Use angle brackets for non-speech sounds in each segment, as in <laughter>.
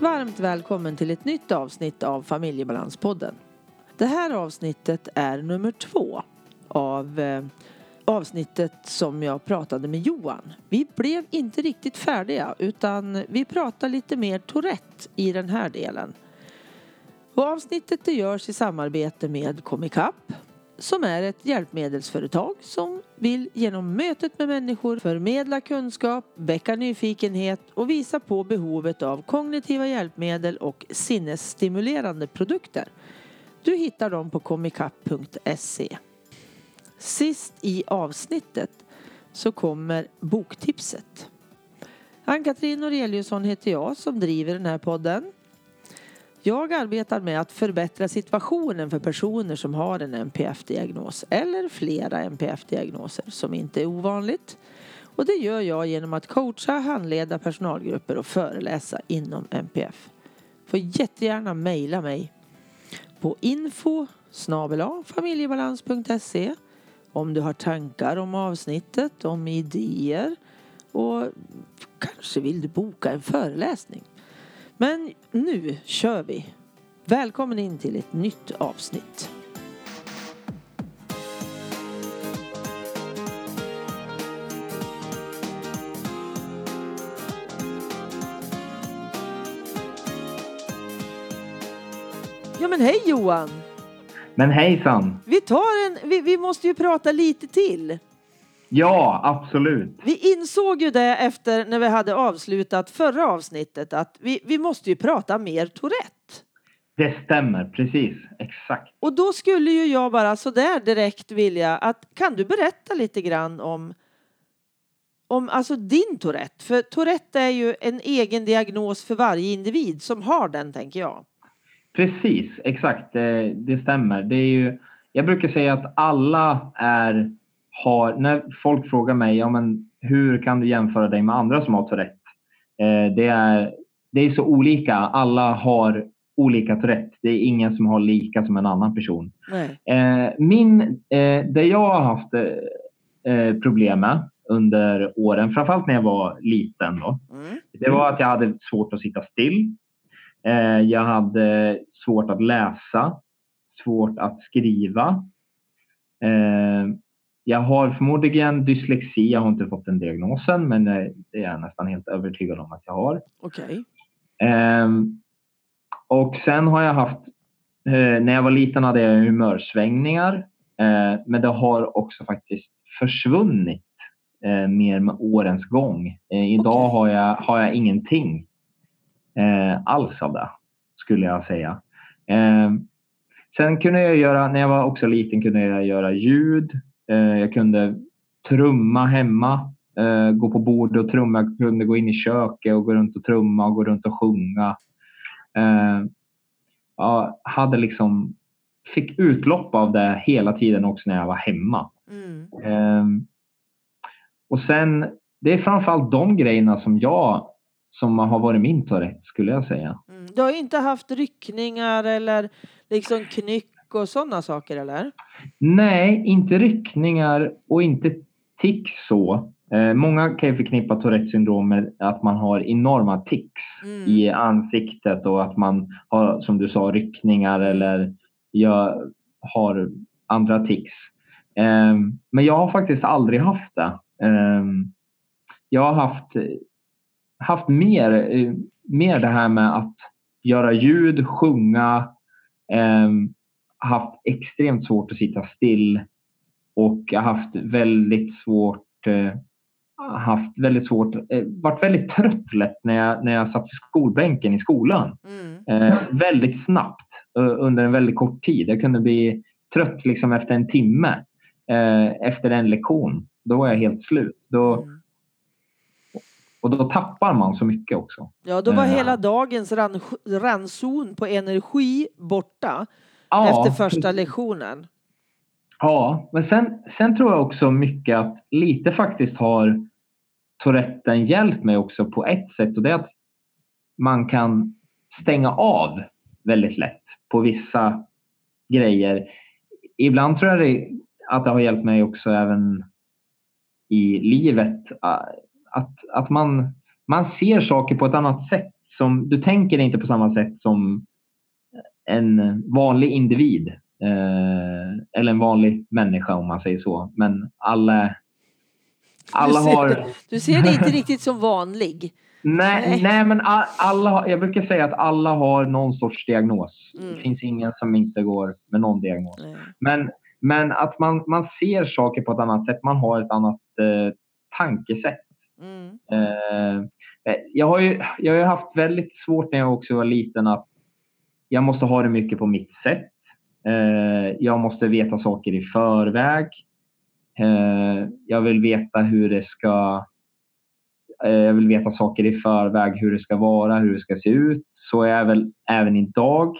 Varmt välkommen till ett nytt avsnitt av Familjebalanspodden. Det här avsnittet är nummer två av eh, avsnittet som jag pratade med Johan. Vi blev inte riktigt färdiga utan vi pratar lite mer Tourette i den här delen. Och avsnittet det görs i samarbete med Comicap som är ett hjälpmedelsföretag som vill genom mötet med människor förmedla kunskap, väcka nyfikenhet och visa på behovet av kognitiva hjälpmedel och sinnesstimulerande produkter. Du hittar dem på comicap.se. Sist i avsnittet så kommer boktipset. Ann-Katrin Noreliusson heter jag som driver den här podden. Jag arbetar med att förbättra situationen för personer som har en NPF-diagnos eller flera NPF-diagnoser som inte är ovanligt. Och det gör jag genom att coacha, handleda personalgrupper och föreläsa inom NPF. Får jättegärna mejla mig på info familjebalans.se om du har tankar om avsnittet, om idéer och kanske vill du boka en föreläsning. Men nu kör vi! Välkommen in till ett nytt avsnitt. Ja men hej Johan! Men hejsan! Vi tar en, vi, vi måste ju prata lite till. Ja, absolut. Vi insåg ju det efter när vi hade avslutat förra avsnittet att vi, vi måste ju prata mer Tourette. Det stämmer, precis. Exakt. Och då skulle ju jag bara sådär direkt vilja att kan du berätta lite grann om om alltså din Tourette? För Tourette är ju en egen diagnos för varje individ som har den, tänker jag. Precis, exakt. Det, det stämmer. Det är ju, jag brukar säga att alla är har, när folk frågar mig, ja men hur kan du jämföra dig med andra som har Tourette? Eh, det, är, det är så olika. Alla har olika Tourette. Det är ingen som har lika som en annan person. Eh, min, eh, det jag har haft eh, eh, problem med under åren, framförallt när jag var liten, då, mm. det var att jag hade svårt att sitta still. Eh, jag hade svårt att läsa, svårt att skriva. Jag har förmodligen dyslexi. Jag har inte fått den diagnosen, men det är jag nästan helt övertygad om att jag har. Okej. Okay. Um, och sen har jag haft, uh, när jag var liten hade jag humörsvängningar, uh, men det har också faktiskt försvunnit uh, mer med årens gång. idag okay. har, jag, har jag ingenting alls av det, skulle jag säga. Ehm, sen kunde jag göra, när jag var också liten kunde jag göra ljud Eh, jag kunde trumma hemma, eh, gå på bordet och trumma. Jag kunde gå in i köket och gå runt och trumma och gå runt och sjunga. Eh, jag hade liksom, fick utlopp av det hela tiden också när jag var hemma. Mm. Och sen, det är framförallt de grejerna som jag som har varit min Tourette skulle jag säga. Mm. Du har inte haft ryckningar eller liksom knyck och sådana saker eller? Nej, inte ryckningar och inte tics så. Eh, många kan ju förknippa Tourettes syndrom med att man har enorma tics mm. i ansiktet och att man har, som du sa, ryckningar eller gör, har andra tics. Eh, men jag har faktiskt aldrig haft det. Eh, jag har haft, haft mer, eh, mer det här med att göra ljud, sjunga, ehm, haft extremt svårt att sitta still och jag har haft väldigt svårt eh, haft väldigt svårt, eh, varit väldigt trött lätt när jag, när jag satt i skolbänken i skolan. Mm. Eh, väldigt snabbt uh, under en väldigt kort tid. Jag kunde bli trött liksom efter en timme eh, efter en lektion. Då var jag helt slut. Då, mm. Och då tappar man så mycket också. Ja, då var eh. hela dagens ran, ranson på energi borta ja, efter första lektionen. Ja, men sen, sen tror jag också mycket att lite faktiskt har Touretten hjälpt mig också på ett sätt och det är att man kan stänga av väldigt lätt på vissa grejer. Ibland tror jag det, att det har hjälpt mig också även i livet. Att, att man, man ser saker på ett annat sätt som, du tänker inte på samma sätt som en vanlig individ. Eh, eller en vanlig människa om man säger så. Men alla, alla du ser, har... Du ser det inte riktigt som vanlig. Nej, Nej. nej. men alla, jag brukar säga att alla har någon sorts diagnos. Mm. Det finns ingen som inte går med någon diagnos. Nej. Men, men att man, man ser saker på ett annat sätt. Man har ett annat eh, tankesätt. Mm. Eh, jag, har ju, jag har haft väldigt svårt när jag också var liten att jag måste ha det mycket på mitt sätt. Eh, jag måste veta saker i förväg. Eh, jag vill veta hur det ska... Eh, jag vill veta saker i förväg, hur det ska vara, hur det ska se ut. Så är jag väl även idag.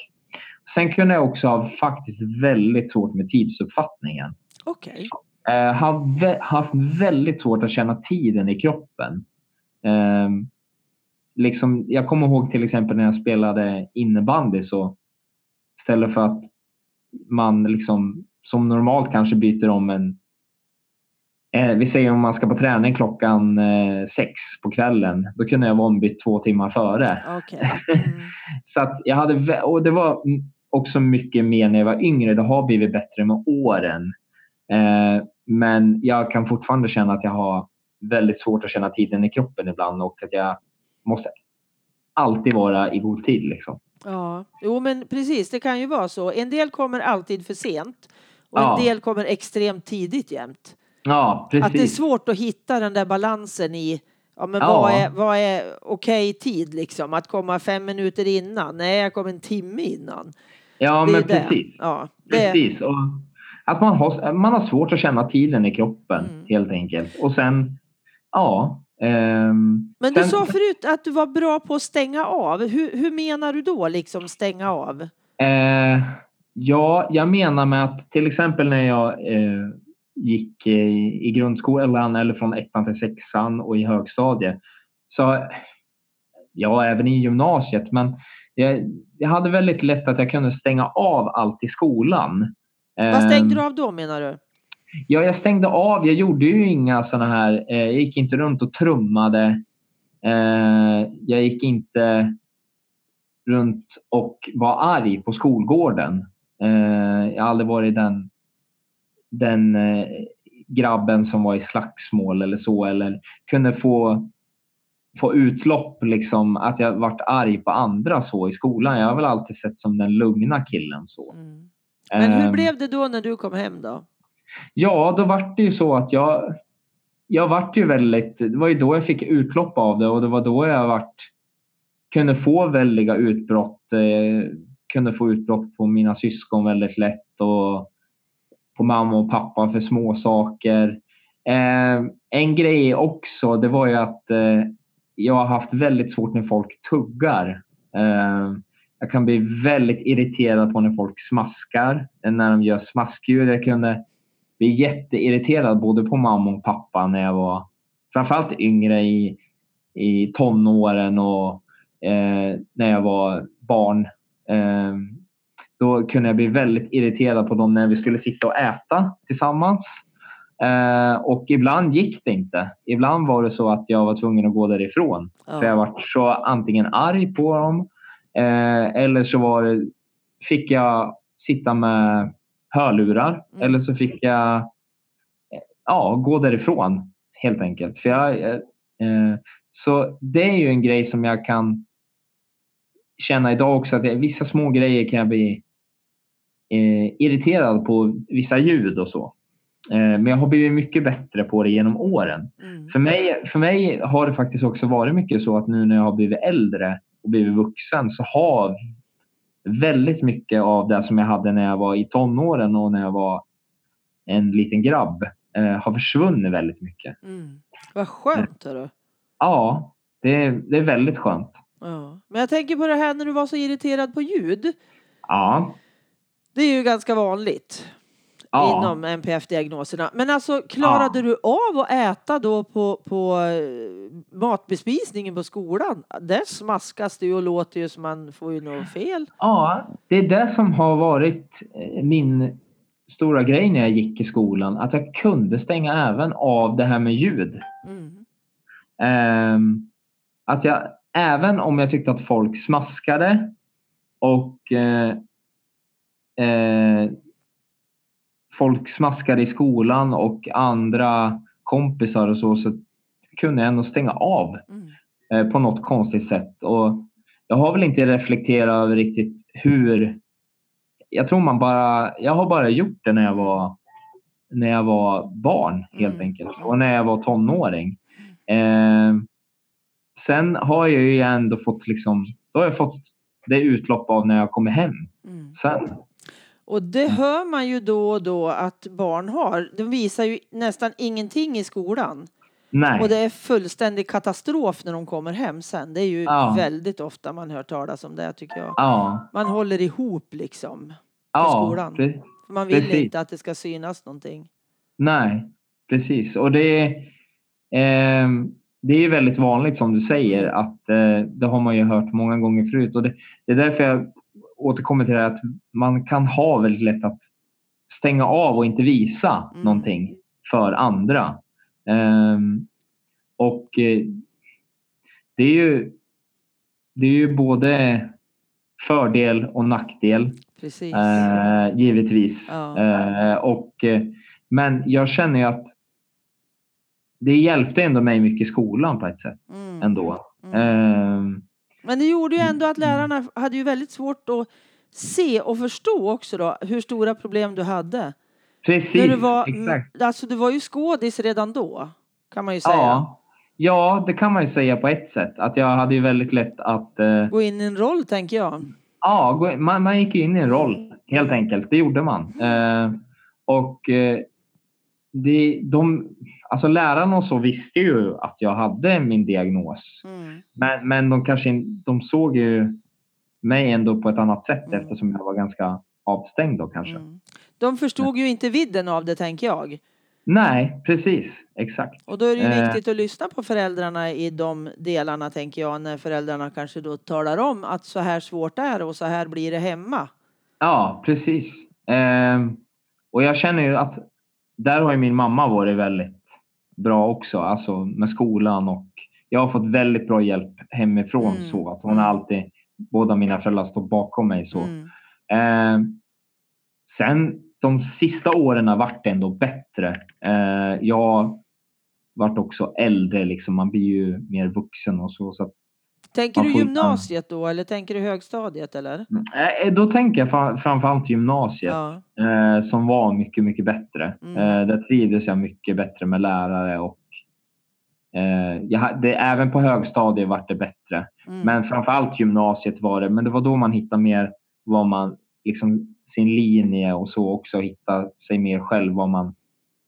Sen kunde jag också ha faktiskt väldigt svårt med tidsuppfattningen. Okej. Eh, har vä- haft väldigt svårt att känna tiden i kroppen. Eh, liksom, jag kommer ihåg till exempel när jag spelade innebandy så istället för att man liksom som normalt kanske byter om en eh, vi säger om man ska på träning klockan eh, sex på kvällen. Då kunde jag vara ombytt två timmar före. Okej. Mm. <laughs> Så att jag hade, och det var också mycket mer när jag var yngre. Det har blivit bättre med åren. Eh, men jag kan fortfarande känna att jag har väldigt svårt att känna tiden i kroppen ibland och att jag måste alltid vara i god tid. Liksom. Ja, jo men precis, det kan ju vara så. En del kommer alltid för sent och Ja. en del kommer extremt tidigt jämt. Ja, precis. Att det är svårt att hitta den där balansen i Ja, men Ja. vad är, vad är okej tid liksom? Att komma fem minuter innan? Nej, jag kom en timme innan. ja, men det. precis. Ja, det, precis. Och att man har, man har svårt att känna tiden i kroppen Mm. helt enkelt. Och sen, ja. Ehm, Men du sen, sa förut att du var bra på att stänga av. Hur, hur menar du då, liksom stänga av? Eh, ja, jag menar med att till exempel när jag eh, gick i, i grundskolan eller från ettan till sexan och i högstadiet. Så, ja, även i gymnasiet. Men jag, jag hade väldigt lätt att jag kunde stänga av allt i skolan. Vad stängde Ehm, du av då menar du? Ja, jag stängde av. Jag gjorde ju inga såna här... Eh, jag gick inte runt och trummade. Eh, jag gick inte runt och var arg på skolgården. Eh, jag har aldrig varit den, den eh, grabben som var i slagsmål eller så. Eller kunde få, få utlopp, liksom, att jag varit arg på andra så i skolan. Jag har väl alltid sett som den lugna killen. så. Mm. Men hur Ehm, blev det då när du kom hem då? Ja, då var det ju så att jag, jag vart ju väldigt, det var ju då jag fick utlopp av det och det var då jag vart, kunde få väldiga utbrott. Eh, kunde få utbrott på mina syskon väldigt lätt och på mamma och pappa för små saker. Eh, en grej också, det var ju att eh, jag har haft väldigt svårt när folk tuggar. Eh, jag kan bli väldigt irriterad på när folk smaskar, när de gör smaskljud. Jag kunde bli jätteirriterad både på mamma och pappa när jag var framförallt yngre i, i tonåren och eh, när jag var barn. Eh, då kunde jag bli väldigt irriterad på dem när vi skulle sitta och äta tillsammans. Eh, och ibland gick det inte. Ibland var det så att jag var tvungen att gå därifrån. För jag var så antingen arg på dem eh, eller så var det, fick jag sitta med hörlurar Mm. eller så fick jag ja, gå därifrån helt enkelt. För jag, eh, eh, så det är ju en grej som jag kan känna idag också att jag, vissa små grejer kan jag bli eh, irriterad på vissa ljud och så. Eh, men jag har blivit mycket bättre på det genom åren. Mm. För mig, för mig har det faktiskt också varit mycket så att nu när jag har blivit äldre och blivit vuxen så har väldigt mycket av det som jag hade när jag var i tonåren och när jag var en liten grabb eh, har försvunnit väldigt mycket. Mm. Vad skönt hörru. Ja, det är, det är väldigt skönt. Ja. Men jag tänker på det här när du var så irriterad på ljud. Ja, Det är ju ganska vanligt ja. inom NPF-diagnoserna. Men alltså klarade Ja. du av att äta då på, på eh, matbespisningen på skolan? Där smaskas det ju och låter ju som man får ju något fel. ja, det är det som har varit eh, min stora grej när jag gick i skolan. Att jag kunde stänga även av det här med ljud. Mm. Ehm, att jag även om jag tyckte att folk smaskade och eh, eh, folk smaskade i skolan och andra kompisar och så, så kunde jag ändå stänga av Mm. eh, på något konstigt sätt. Och jag har väl inte reflekterat över riktigt hur... Jag tror man bara... Jag har bara gjort det när jag var, när jag var barn helt Mm. enkelt. Och när jag var tonåring. Eh, sen har jag ju ändå fått liksom... Då har jag fått det utlopp av när jag kommer hem. Mm. Sen, Och det hör man ju då och då att barn har. De visar ju nästan ingenting i skolan. nej. Och det är fullständig katastrof när de kommer hem sen. Det är ju Ja. väldigt ofta man hör talas om det tycker jag. Ja. Man håller ihop liksom. Ja, skolan. pre- För man vill Precis. inte att det ska synas någonting. Nej, precis. Och det, eh, det är väldigt vanligt som du säger att eh, det har man ju hört många gånger förut. Och det, det är därför jag återkommer till det här att man kan ha väldigt lätt att stänga av och inte visa Mm. någonting för andra. Ehm, och eh, det är ju det är ju både fördel och nackdel Precis. eh, givetvis. Ja. Eh, och, eh, men jag känner ju att det hjälpte ändå mig mycket i skolan på ett sätt Mm. ändå. Mm. Eh, Men det gjorde ju ändå att lärarna hade ju väldigt svårt att se och förstå också då hur stora problem du hade. precis, När du var, exakt. alltså du var ju skådis redan då. Kan man ju säga. Ja, ja, det kan man ju säga på ett sätt. Att jag hade ju väldigt lätt att eh, Gå in i en roll tänker jag. Ja, man, man gick in i en roll helt enkelt. Det gjorde man. Eh, och eh, det, de, alltså lärarna och så visste ju att jag hade min diagnos. Mm. Men, men de kanske in- de såg ju mig ändå på ett annat sätt Mm. eftersom jag var ganska avstängd då kanske. Mm. De förstod ju inte vidden av det tänker jag. Nej, precis. Exakt. Och då är det ju Eh. viktigt att lyssna på föräldrarna i de delarna tänker jag. När föräldrarna kanske då talar om att så här svårt är och så här blir det hemma. Ja, precis. Ehm, och jag känner ju att där har ju min mamma varit väldigt bra också, alltså med skolan och jag har fått väldigt bra hjälp hemifrån Mm. så att hon har alltid, båda mina föräldrar står bakom mig så. Mm. Ehm, sen de sista åren har varit ändå bättre. Ehm, jag vart också äldre liksom, man blir ju mer vuxen och så. så Tänker du gymnasiet då eller tänker du högstadiet eller? Eh, då tänker jag fra- framförallt gymnasiet. Ja. eh, som var mycket, mycket bättre. Mm. Eh, där trivdes jag mycket bättre med lärare och eh, jag, det, även på högstadiet var det bättre. Mm. Men framförallt gymnasiet var det. Men det var då man hittade mer vad man, liksom sin linje och så också. Hitta sig mer själv. Vad man,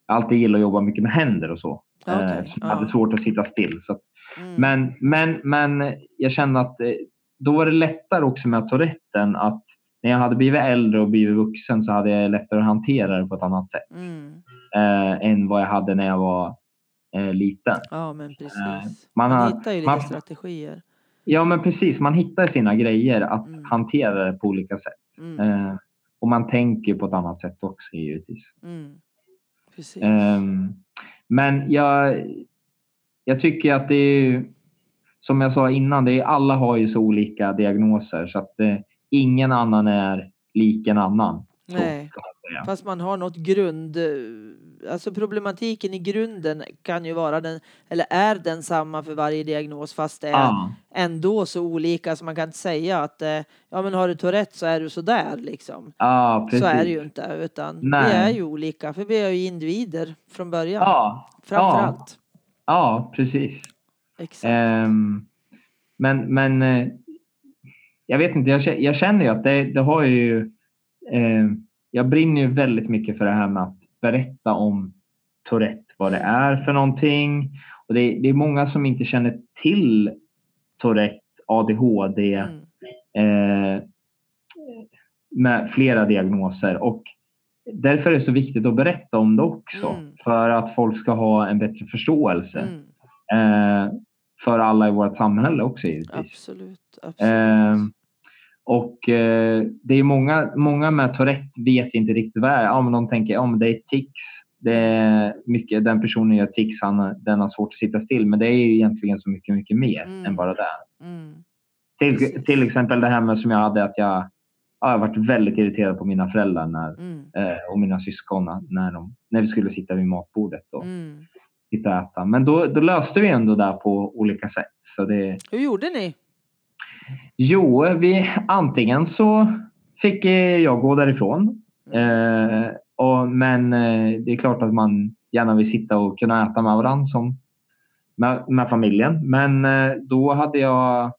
jag alltid gillat att jobba mycket med händer och så. Ja. Eh, så jag Ja. hade svårt att sitta still. Så Mm. men, men, men jag kände att eh, då var det lättare också med Touretten att när jag hade blivit äldre och blivit vuxen så hade jag lättare att hantera det på ett annat sätt Mm. eh, än vad jag hade när jag var eh, liten. Ja men precis. man Man, har- hittar ju lite man- strategier. Ja, men precis. Man hittar sina grejer att Mm. hantera det på olika sätt. Mm. Eh, och man tänker på ett annat sätt också givetvis. Mm. Precis. Ehm, men jag, jag tycker att det är, som jag sa innan, det är, alla har ju så olika diagnoser så att eh, ingen annan är lik en annan. Så, Nej. säga. Fast man har något grund, alltså problematiken i grunden kan ju vara den, eller är densamma för varje diagnos fast det är Ja, ändå så olika så man kan inte säga att eh, ja men har du Tourette så är du sådär liksom. precis. Så är det ju inte utan vi Nej. är ju olika för vi är ju individer från början. Ja, Framför ja. precis. Ehm, men men eh, jag vet inte, jag, jag känner ju att det, det har ju... Eh, jag brinner ju väldigt mycket för det här med att berätta om Tourette, vad det är för någonting. Och det, det är många som inte känner till Tourette, ADHD, Mm. eh, med flera diagnoser. Och därför är det så viktigt att berätta om det också. Mm. För att folk ska ha en bättre förståelse. Mm. Eh, för alla i vårt samhälle också givetvis. Absolut. absolut. Eh, och eh, det är många, många med Tourette vet inte riktigt vad det är. Ja, men de tänker ja, men det är tics Det är mycket, den personen gör tics, han, den har svårt att sitta still. Men det är ju egentligen så mycket, mycket mer Mm. än bara det. Mm. Till, till exempel det här med som jag hade att jag, ja, jag har varit väldigt irriterad på mina föräldrar när, Mm. eh, och mina syskon när, de, när vi skulle sitta vid matbordet och Mm. sitta och äta. Men då, då löste vi ändå det på olika sätt. Så det, Hur gjorde ni? jo, vi, antingen så fick eh, jag gå därifrån. Eh, och, men eh, det är klart att man gärna vill sitta och kunna äta med varandra som, med, med familjen. Men eh, då hade jag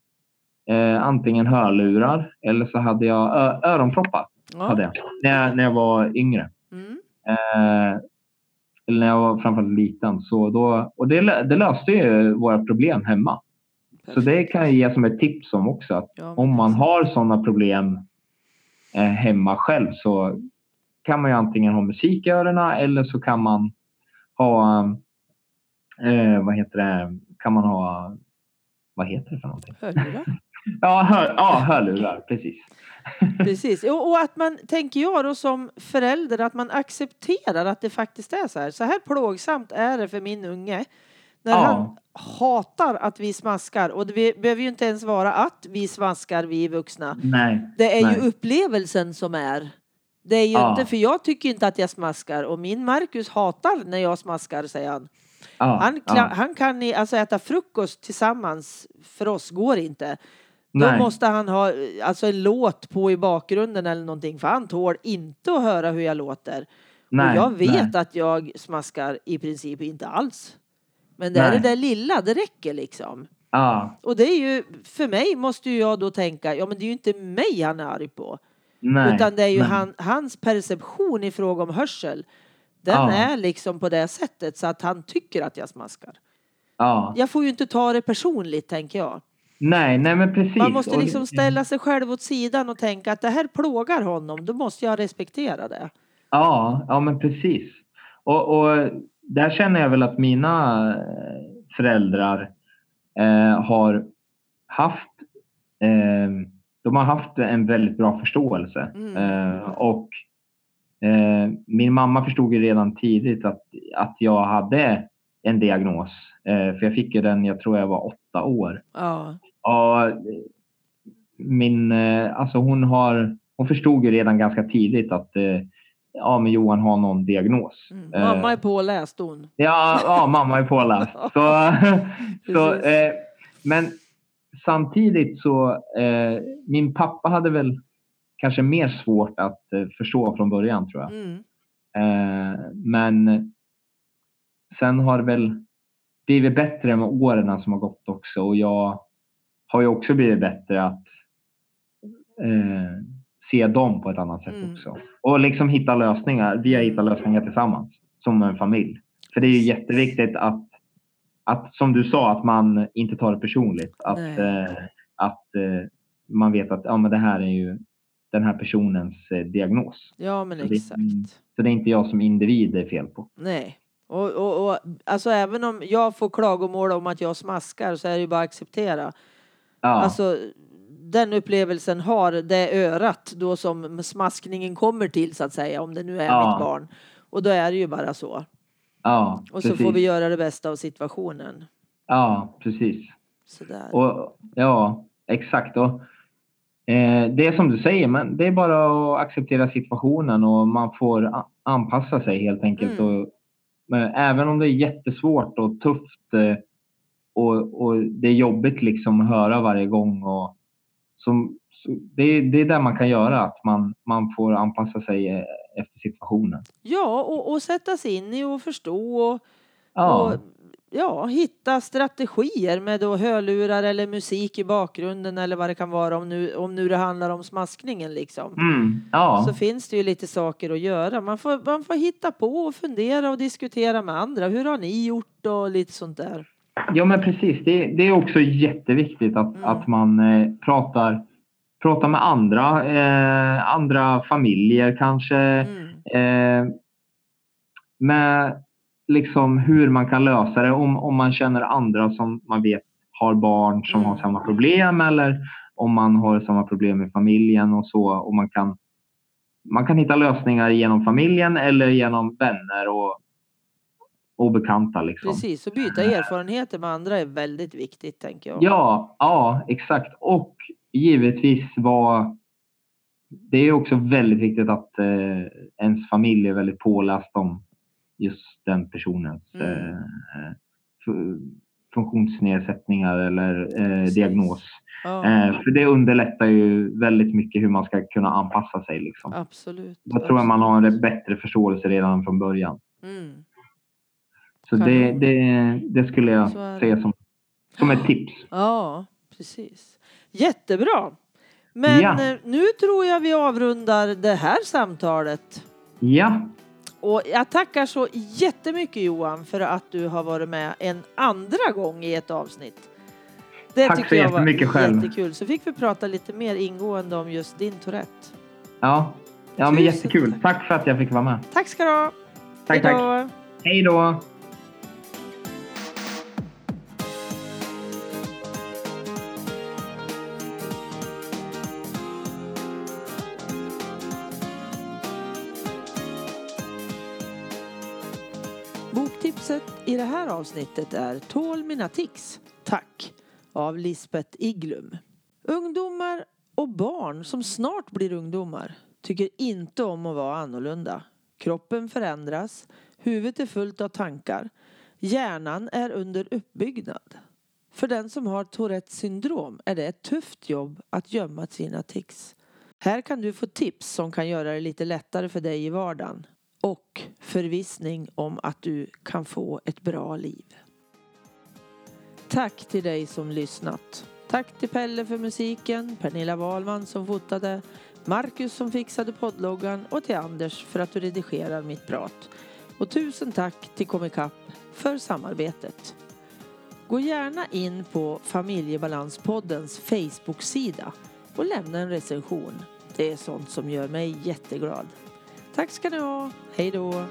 eh, antingen hörlurar eller så hade jag ö, öronproppar. Ja. Hade jag, när, jag, när jag var yngre. Mm. Eh, eller när jag var framförallt liten. Så då, och det, det löste ju våra problem hemma. Så det kan jag ge som ett tips om också. Att Ja, om man har sådana problem eh, hemma själv så kan man ju antingen ha musik i öronen eller så kan man ha, eh, vad heter det, kan man ha, vad heter det för någonting? Hörlurar. Ja, hör, ja hörlurar, precis. Precis. Och, att man, tänker jag då som förälder, att man accepterar att det faktiskt är så här. Så här plågsamt är det för min unge. När Ja. han hatar att vi smaskar. Och det behöver ju inte ens vara att vi smaskar, vi vuxna. Nej. Det är Nej. ju upplevelsen som är. Det är ju Ja. inte, för jag tycker inte att jag smaskar. Och min Marcus hatar när jag smaskar, säger han. Ja, Han, han kan alltså äta frukost tillsammans, för oss går inte. Då Nej. måste han ha eh, alltså en låt på i bakgrunden eller någonting för han tål inte att höra hur jag låter. Nej, och jag vet nej. att jag smaskar i princip inte alls. Men det är det där lilla, det räcker liksom. Ja, Och det är ju, för mig måste ju jag då tänka, ja men det är ju inte mig han är arg på. nej. utan det är ju han, hans perception i fråga om hörsel. Den Ja. är liksom på det sättet så att han tycker att jag smaskar. Ja. Jag får ju inte ta det personligt tänker jag. Nej, nej men precis. Man måste liksom ställa sig själv åt sidan och tänka att det här plågar honom. Då måste jag respektera det. Ja, ja men precis. Och, och där känner jag väl att mina eh, föräldrar eh, har haft eh, de har haft en väldigt bra förståelse. Mm. Eh, och eh, min mamma förstod ju redan tidigt att, att jag hade en diagnos. Eh, för jag fick ju den, jag tror jag var åtta år. Ja, Ja, min, eh, alltså hon, har, hon förstod ju redan ganska tidigt att eh, ja, men Johan har någon diagnos. mm. Eh, Mamma är påläst hon. Ja, ja mamma är påläst. <laughs> Så, <laughs> så, eh, men samtidigt så, eh, min pappa hade väl kanske mer svårt att eh, förstå från början tror jag. Mm. Men sen har det väl blivit bättre med åren som har gått också och jag har ju också blivit bättre att eh, se dem på ett annat sätt Mm. också. Och liksom hitta lösningar. Vi har hittat lösningar tillsammans som en familj. För det är ju jätteviktigt att, att som du sa, att man inte tar det personligt. Att, eh, att eh, man vet att ja, men det här är ju den här personens eh, diagnos. Ja men Så det- exakt. Så det är inte jag som individ det är fel på. Nej. Och, och, och alltså även om jag får klagomål om att jag smaskar så är det ju bara att acceptera. Ja, Alltså den upplevelsen har det örat då som smaskningen kommer till så att säga om det nu är Ja. mitt barn. Och då är det ju bara så. ja Och så precis. får vi göra det bästa av situationen. Ja, precis. Sådär. Och, ja, exakt. Och, eh, det är som du säger, men det är bara att acceptera situationen och man får anpassa sig helt enkelt. Mm. Och, även om det är jättesvårt och tufft eh, och, och det är jobbigt liksom att höra varje gång. Och, som, så det, är- det är det man kan göra, att man, man får anpassa sig eh, efter situationen. Ja, och, och sätta sig in i och förstå och, Ja, och ja, hitta strategier med då hörlurar eller musik i bakgrunden eller vad det kan vara om nu, om nu det handlar om smaskningen liksom. mm, ja. Så finns det ju lite saker att göra. Man får, man får hitta på och fundera och diskutera med andra. Hur har ni gjort och lite sånt där. Ja, men precis. Det, det är också jätteviktigt att, Mm. att man eh, pratar, pratar med andra, eh, andra familjer kanske. Mm. Eh, med liksom hur man kan lösa det. Om, om man känner andra som man vet har barn som Mm. har samma problem eller om man har samma problem i familjen och så. Och man kan, man kan hitta lösningar genom familjen eller genom vänner och och bekanta. Liksom. Precis, och byta erfarenheter med andra är väldigt viktigt tänker jag. Ja, ja, exakt. Och givetvis var det är också väldigt viktigt att eh, ens familj är väldigt påläst om just den personens Mm. eh, fu- funktionsnedsättningar eller eh, diagnos. Ja, Eh, för det underlättar ju väldigt mycket hur man ska kunna anpassa sig. Liksom. absolut. Då tror jag man har en bättre förståelse redan från början. Mm. Så det, det, det skulle jag säga som, som ett tips. Ja, precis. Jättebra. Men Ja. eh, nu tror jag vi avrundar det här samtalet. Ja, Och jag tackar så jättemycket Johan för att du har varit med en andra gång i ett avsnitt. Det Tack så jag var jättemycket själv. jättekul. Så fick vi prata lite mer ingående om just din Tourette. ja. ja men Tusen jättekul. tack. Tack för att jag fick vara med. Tack ska du ha. Tack, Hej då. Hej då! Det här avsnittet är Tål mina tics, tack av Lisbeth Iglum. Ungdomar och barn som snart blir ungdomar tycker inte om att vara annorlunda. Kroppen förändras, huvudet är fullt av tankar, hjärnan är under uppbyggnad. För den som har Tourettes syndrom är det ett tufft jobb att gömma sina tics. Här kan du få tips som kan göra det lite lättare för dig i vardagen och förvissning om att du kan få ett bra liv. Tack till dig som lyssnat. Tack till Pelle för musiken, Pernilla Wahlman som fotade, Marcus som fixade poddloggan och till Anders för att du redigerar mitt prat. Och tusen tack till Comicap för samarbetet. Gå gärna in på Familjebalanspoddens Facebook-sida och lämna en recension. Det är sånt som gör mig jätteglad. Tack ska ni ha. Hej då!